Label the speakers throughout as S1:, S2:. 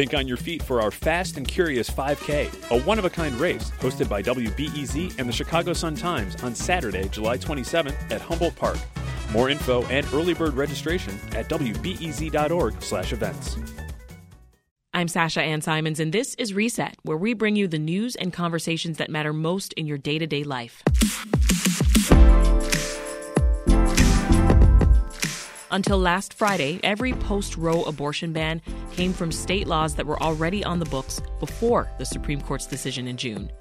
S1: Think on your feet for our Fast and Curious 5K, a one of a kind race hosted by WBEZ and the Chicago Sun Times on Saturday, July 27th at Humboldt Park. More info and early bird registration at wbez.org/events.
S2: I'm Sasha Ann Simons, and this is Reset, where we bring you the news and conversations that matter most in your day to day life. Until last Friday, every post Roe abortion ban came from state laws that were already on the books before the Supreme Court's decision in June.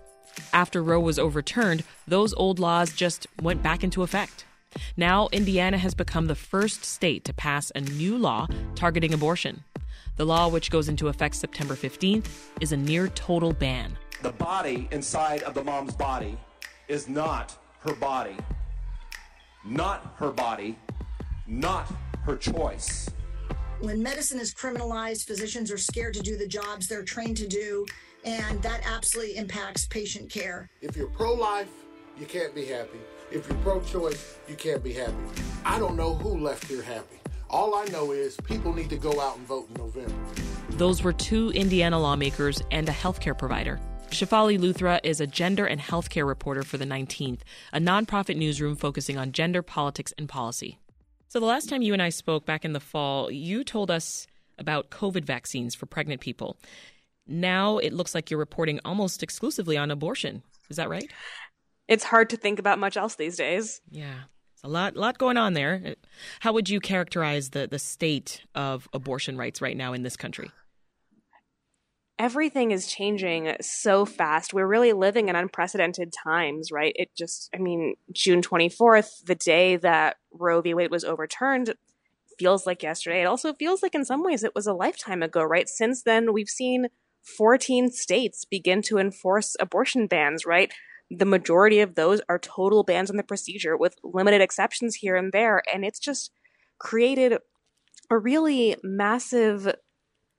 S2: After Roe was overturned, those old laws just went back into effect. Now, Indiana has become the first state to pass a new law targeting abortion. The law, which goes into effect September 15th, is a near total ban.
S3: The body inside of the mom's body is not her body. Not her body. Not her choice.
S4: When medicine is criminalized, physicians are scared to do the jobs they're trained to do, and that absolutely impacts patient care.
S5: If you're pro life, you can't be happy. If you're pro choice, you can't be happy. I don't know who left here happy. All I know is people need to go out and vote in November.
S2: Those were two Indiana lawmakers and a healthcare provider. Shefali Luthra is a gender and healthcare reporter for the 19th, a nonprofit newsroom focusing on gender, politics, and policy. So, the last time you and I spoke back in the fall, you told us about COVID vaccines for pregnant people. Now it looks like you're reporting almost exclusively on abortion. Is that right?
S6: It's hard to think about much else these days.
S2: Yeah. A lot, lot going on there. How would you characterize the, the state of abortion rights right now in this country?
S6: Everything is changing so fast. We're really living in unprecedented times, right? It just, I mean, June 24th, the day that Roe v. Wade was overturned, feels like yesterday. It also feels like in some ways it was a lifetime ago, right? Since then, we've seen 14 states begin to enforce abortion bans, right? The majority of those are total bans on the procedure with limited exceptions here and there. And it's just created a really massive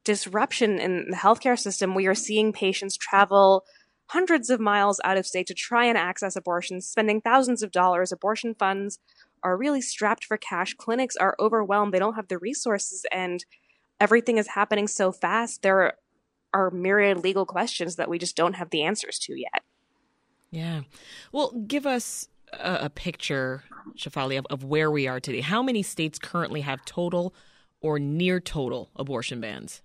S6: disruption in the healthcare system. We are seeing patients travel hundreds of miles out of state to try and access abortions, spending thousands of dollars. Abortion funds are really strapped for cash. Clinics are overwhelmed. They don't have the resources, and everything is happening so fast. There are myriad legal questions that we just don't have the answers to yet.
S2: Yeah. Well, give us a, a picture, Shefali, of, of where we are today. How many states currently have total or near total abortion bans?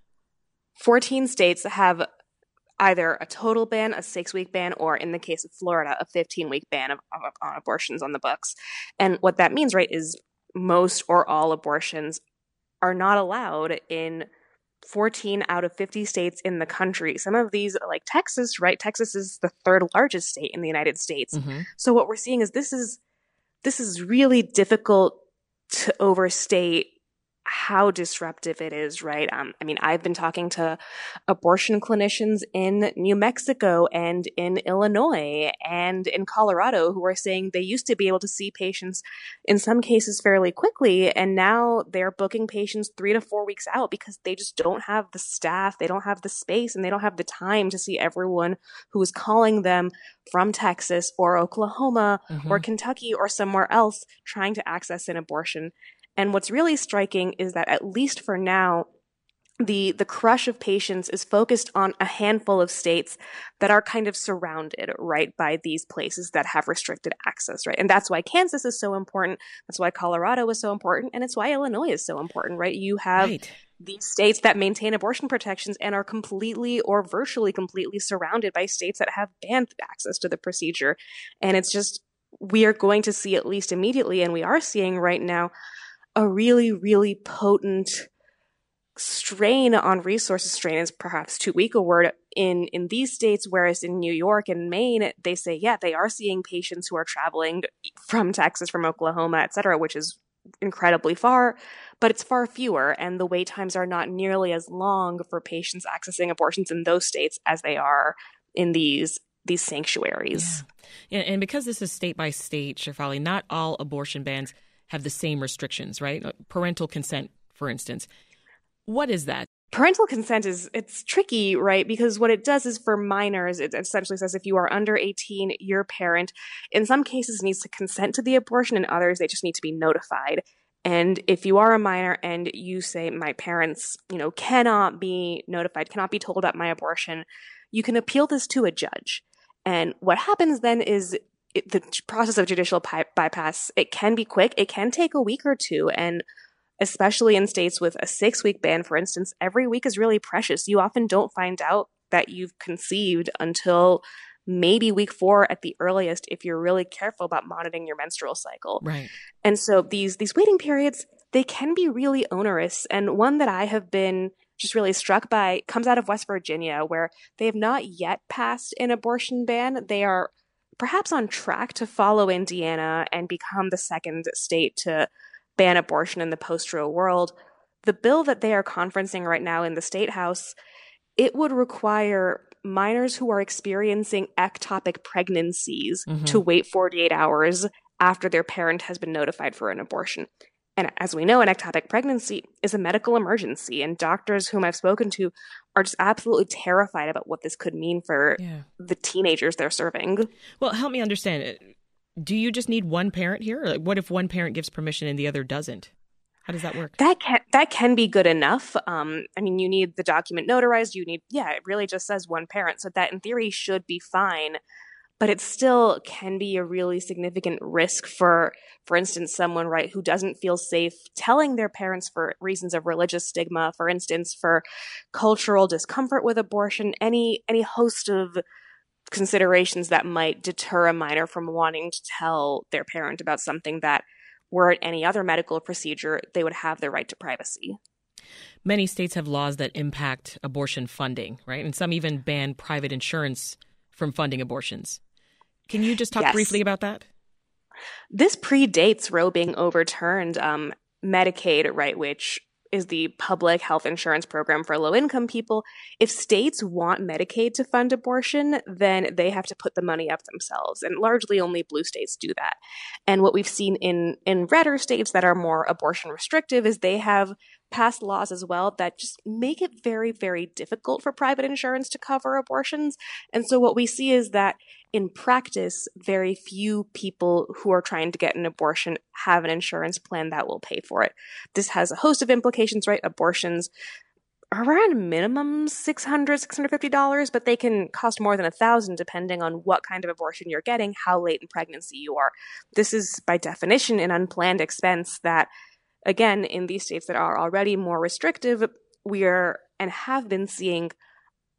S6: 14 states have either a total ban, a six week ban, or in the case of Florida, a 15 week ban of, of, on abortions on the books. And what that means, right, is most or all abortions are not allowed in 14 out of 50 states in the country. Some of these, like Texas, right? Texas is the third largest state in the United States. Mm-hmm. So what we're seeing is this is this is really difficult to overstate how disruptive it is, right? Um, I mean, I've been talking to abortion clinicians in New Mexico and in Illinois and in Colorado who are saying they used to be able to see patients in some cases fairly quickly, and now they're booking patients three to four weeks out because they just don't have the staff, they don't have the space, and they don't have the time to see everyone who is calling them from Texas or Oklahoma mm-hmm. or Kentucky or somewhere else trying to access an abortion. And what's really striking is that at least for now, the the crush of patients is focused on a handful of states that are kind of surrounded right by these places that have restricted access right? And that's why kansas is so important. That's why colorado is so important. And it's why illinois is so important right? You have right. these states that maintain abortion protections and are completely or virtually completely surrounded by states that have banned access to the procedure. And it's just we are going to see at least immediately and we are seeing right now a really, really potent strain on resources strain is perhaps too weak a word in in these states whereas in New York and Maine they say yeah they are seeing patients who are traveling from Texas from Oklahoma et cetera which is incredibly far but it's far fewer and the wait times are not nearly as long for patients accessing abortions in those states as they are in these these sanctuaries
S2: yeah. and because this is state by state Shefali not all abortion bans have the same restrictions, right? Uh, parental consent, for instance. What is that?
S6: Parental consent is it's tricky, right? Because what it does is for minors, it essentially says if you are under 18, your parent in some cases needs to consent to the abortion, in others they just need to be notified. And if you are a minor and you say, my parents, you know, cannot be notified, cannot be told about my abortion, you can appeal this to a judge. And what happens then is it, the process of judicial pi- bypass, it can be quick. It can take a week or two. And especially in states with a six week ban, for instance, every week is really precious. You often don't find out that you've conceived until maybe week four at the earliest if you're really careful about monitoring your menstrual cycle.
S2: Right.
S6: And so these these waiting periods, they can be really onerous. And one that I have been just really struck by comes out of West Virginia, where they have not yet passed an abortion ban. They are perhaps on track to follow Indiana and become the second state to ban abortion in the post-Roe world. The bill that they are conferencing right now in the state house, it would require minors who are experiencing ectopic pregnancies mm-hmm. to wait 48 hours after their parent has been notified for an abortion. And as we know, an ectopic pregnancy is a medical emergency, and doctors whom I've spoken to are just absolutely terrified about what this could mean for yeah. the teenagers they're serving.
S2: Well, help me understand. it. Do you just need one parent here? Or what if one parent gives permission and the other doesn't? How does that work?
S6: That can that can be good enough. Um, I mean, you need the document notarized. You need, yeah, it really just says one parent, so that in theory should be fine. But it still can be a really significant risk for, for instance, someone right who doesn't feel safe telling their parents for reasons of religious stigma, for instance, for cultural discomfort with abortion, any any host of considerations that might deter a minor from wanting to tell their parent about something that were it any other medical procedure, they would have their right to privacy.
S2: Many states have laws that impact abortion funding, right? And some even ban private insurance from funding abortions. Can you just talk yes. briefly about that?
S6: This predates Roe being overturned. Um, Medicaid, right, which is the public health insurance program for low income people. If states want Medicaid to fund abortion, then they have to put the money up themselves. And largely only blue states do that. And what we've seen in, in redder states that are more abortion restrictive is they have passed laws as well that just make it very, very difficult for private insurance to cover abortions. And so what we see is that in practice, very few people who are trying to get an abortion have an insurance plan that will pay for it. This has a host of implications, right? Abortions are around minimum $600, $650, but they can cost more than a thousand depending on what kind of abortion you're getting, how late in pregnancy you are. This is by definition an unplanned expense that again, in these states that are already more restrictive, we are and have been seeing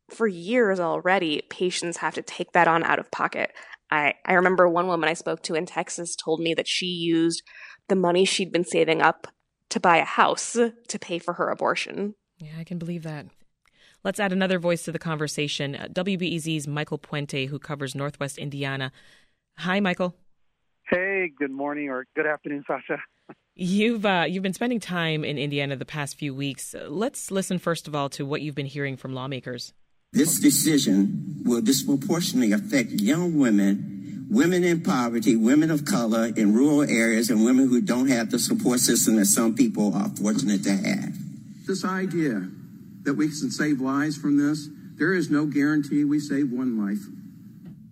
S6: for years already patients have to take that on out of pocket. I, I remember one woman I spoke to in Texas told me that she used the money she'd been saving up to buy a house to pay for her abortion.
S2: Yeah, I can believe that. Let's add another voice to the conversation. Uh, WBEZ's Michael Puente, who covers Northwest Indiana. Hi, Michael.
S7: Hey, good morning or good afternoon, Sasha.
S2: You've uh, you've been spending time in Indiana the past few weeks. Let's listen first of all to what you've been hearing from lawmakers.
S8: This decision will disproportionately affect young women, women in poverty, women of color in rural areas, and women who don't have the support system that some people are fortunate to have.
S9: This idea that we can save lives from this, there is no guarantee we save one life.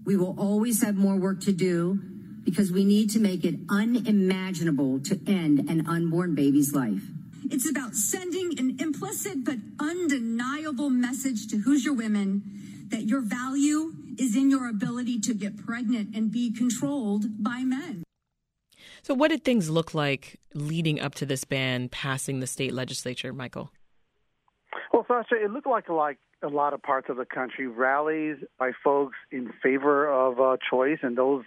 S10: We will always have more work to do because we need to make it unimaginable to end an unborn baby's life.
S11: It's about sending an implicit but undeniable message to Hoosier women that your value is in your ability to get pregnant and be controlled by men.
S2: So, what did things look like leading up to this ban passing the state legislature, Michael?
S7: Well, Sasha, it looked like like a lot of parts of the country rallies by folks in favor of uh, choice, and those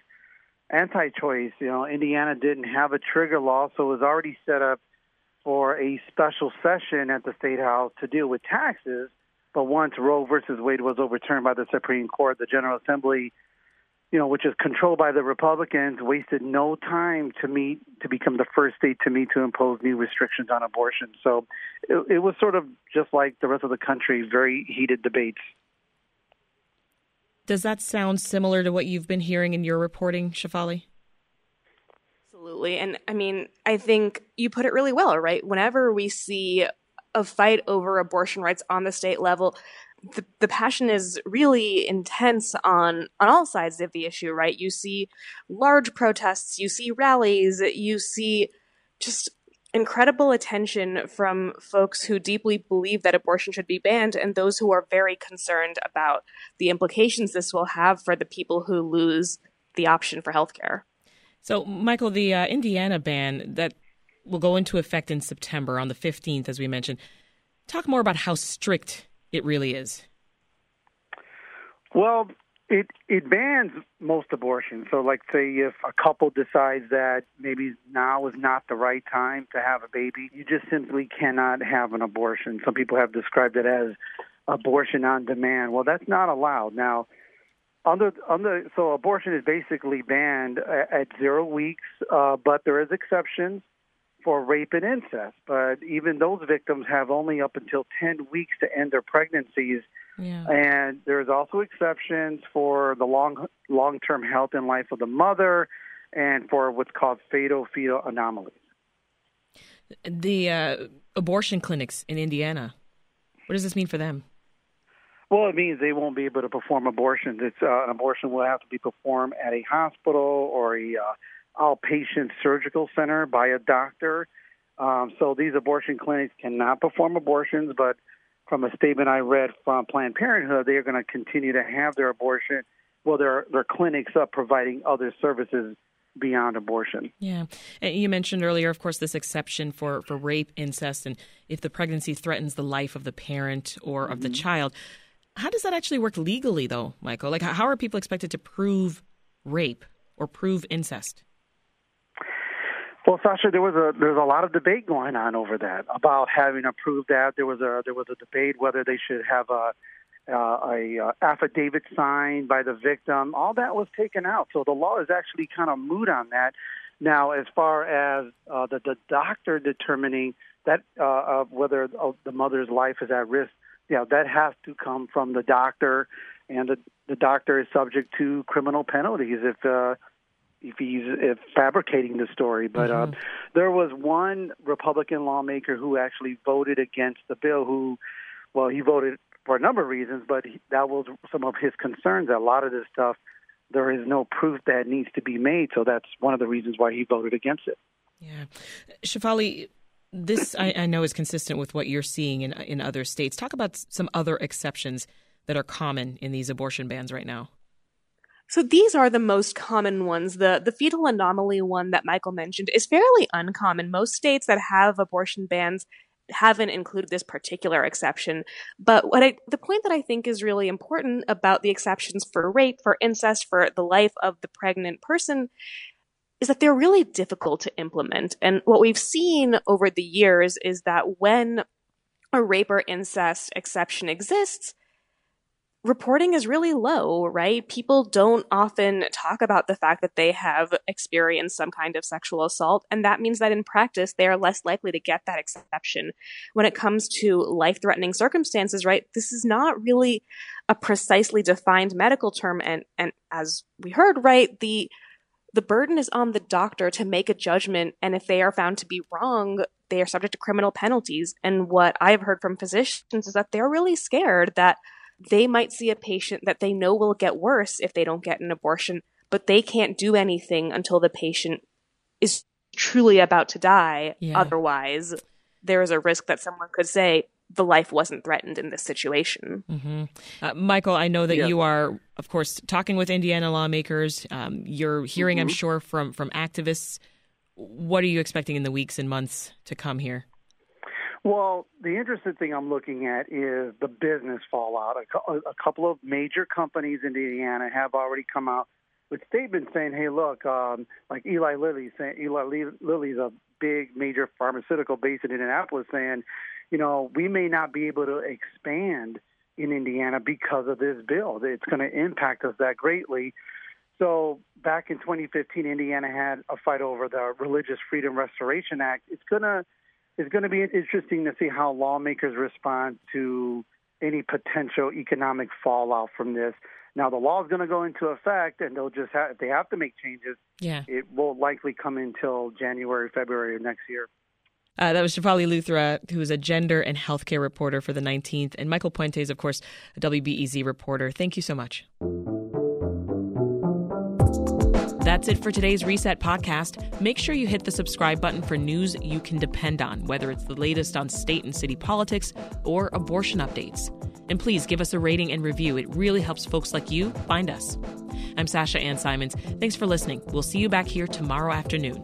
S7: anti-choice. You know, Indiana didn't have a trigger law, so it was already set up for a special session at the state house to deal with taxes. But once Roe versus Wade was overturned by the Supreme Court, the General Assembly, you know, which is controlled by the Republicans, wasted no time to meet to become the first state to meet to impose new restrictions on abortion. So it, it was sort of just like the rest of the country, very heated debates.
S2: Does that sound similar to what you've been hearing in your reporting, Shefali?
S6: Absolutely. And I mean, I think you put it really well, right? Whenever we see a fight over abortion rights on the state level, the, the passion is really intense on on all sides of the issue, right? You see large protests, you see rallies, you see just incredible attention from folks who deeply believe that abortion should be banned and those who are very concerned about the implications this will have for the people who lose the option for healthcare.
S2: So, Michael, the uh, Indiana ban that will go into effect in September on the 15th, as we mentioned. Talk more about how strict it really is.
S7: Well, it it bans most abortions. So, like, say if a couple decides that maybe now is not the right time to have a baby, you just simply cannot have an abortion. Some people have described it as abortion on demand. Well, that's not allowed now. Under under so abortion is basically banned at, zero weeks, uh, but there is exceptions for rape and incest. But even those victims have only up until 10 weeks to end their pregnancies. Yeah. And there's also exceptions for the long long term health and life of the mother, and for what's called fatal fetal anomalies.
S2: The uh, abortion clinics in Indiana. What does this mean for them?
S7: Well, it means they won't be able to perform abortions. It's uh, an abortion will have to be performed at a hospital or a uh, outpatient surgical center by a doctor. Um, so these abortion clinics cannot perform abortions, but from a statement I read from Planned Parenthood, they are going to continue to have their abortion, well, their their clinics up providing other services beyond abortion.
S2: Yeah. And you mentioned earlier, of course, this exception for, for rape, incest, and if the pregnancy threatens the life of the parent or of mm-hmm. the child. How does that actually work legally, though, Michael? Like, how are people expected to prove rape or prove incest?
S7: Well, Sasha, there was a there's a lot of debate going on over that about having approved that. There was a there was a debate whether they should have a uh, a uh, affidavit signed by the victim. All that was taken out, so the law is actually kind of moot on that. Now, as far as uh, the the doctor determining that uh, whether uh, the mother's life is at risk, know, that has to come from the doctor, and the the doctor is subject to criminal penalties if uh, if he's if fabricating the story. But mm-hmm. uh, there was one Republican lawmaker who actually voted against the bill. Who, well, he voted for a number of reasons, but he, that was some of his concerns. That a lot of this stuff, there is no proof that needs to be made. So that's one of the reasons why he voted against it.
S2: Yeah, Shefali, This I, I know is consistent with what you're seeing in in other states. Talk about some other exceptions that are common in these abortion bans right now.
S6: So these are the most common ones. The the fetal anomaly one that Michael mentioned is fairly uncommon. Most states that have abortion bans haven't included this particular exception. But what I, the point that I think is really important about the exceptions for rape, for incest, for the life of the pregnant person is that they're really difficult to implement. And what we've seen over the years is that when a rape or incest exception exists, reporting is really low, right? People don't often talk about the fact that they have experienced some kind of sexual assault. And that means that in practice, they are less likely to get that exception. When it comes to life threatening circumstances, right? This is not really a precisely defined medical term. And, and as we heard, right, the, the burden is on the doctor to make a judgment. And if they are found to be wrong, they are subject to criminal penalties. And what I've heard from physicians is that they're really scared that they might see a patient that they know will get worse if they don't get an abortion, but they can't do anything until the patient is truly about to die. Yeah. Otherwise, there is a risk that someone could say, the life wasn't threatened in this situation.
S2: Mm-hmm. Uh, Michael, I know that yeah. you are, of course, talking with Indiana lawmakers. Um, you're hearing, mm-hmm. I'm sure, from from activists. What are you expecting in the weeks and months to come here?
S7: Well, the interesting thing I'm looking at is the business fallout. A, a couple of major companies in Indiana have already come out with statements saying, "Hey, look, um, like Eli Lilly saying Eli Lilly's a big major pharmaceutical based in Indianapolis, saying, you know, we may not be able to expand in Indiana because of this bill. It's going to impact us that greatly." So back in 2015, Indiana had a fight over the Religious Freedom Restoration Act. It's going to it's going to be interesting to see how lawmakers respond to any potential economic fallout from this. Now the law is going to go into effect, and they'll just have, if they have to make changes.
S2: Yeah,
S7: it won't likely come until January, February of next year.
S2: Uh, that was Shefali Luthra, who is a gender and healthcare reporter for the 19th, and Michael Puente's, of course, a WBEZ reporter. Thank you so much. That's it for today's Reset podcast. Make sure you hit the subscribe button for news you can depend on, whether it's the latest on state and city politics or abortion updates. And please give us a rating and review. It really helps folks like you find us. I'm Sasha Ann Simons. Thanks for listening. We'll see you back here tomorrow afternoon.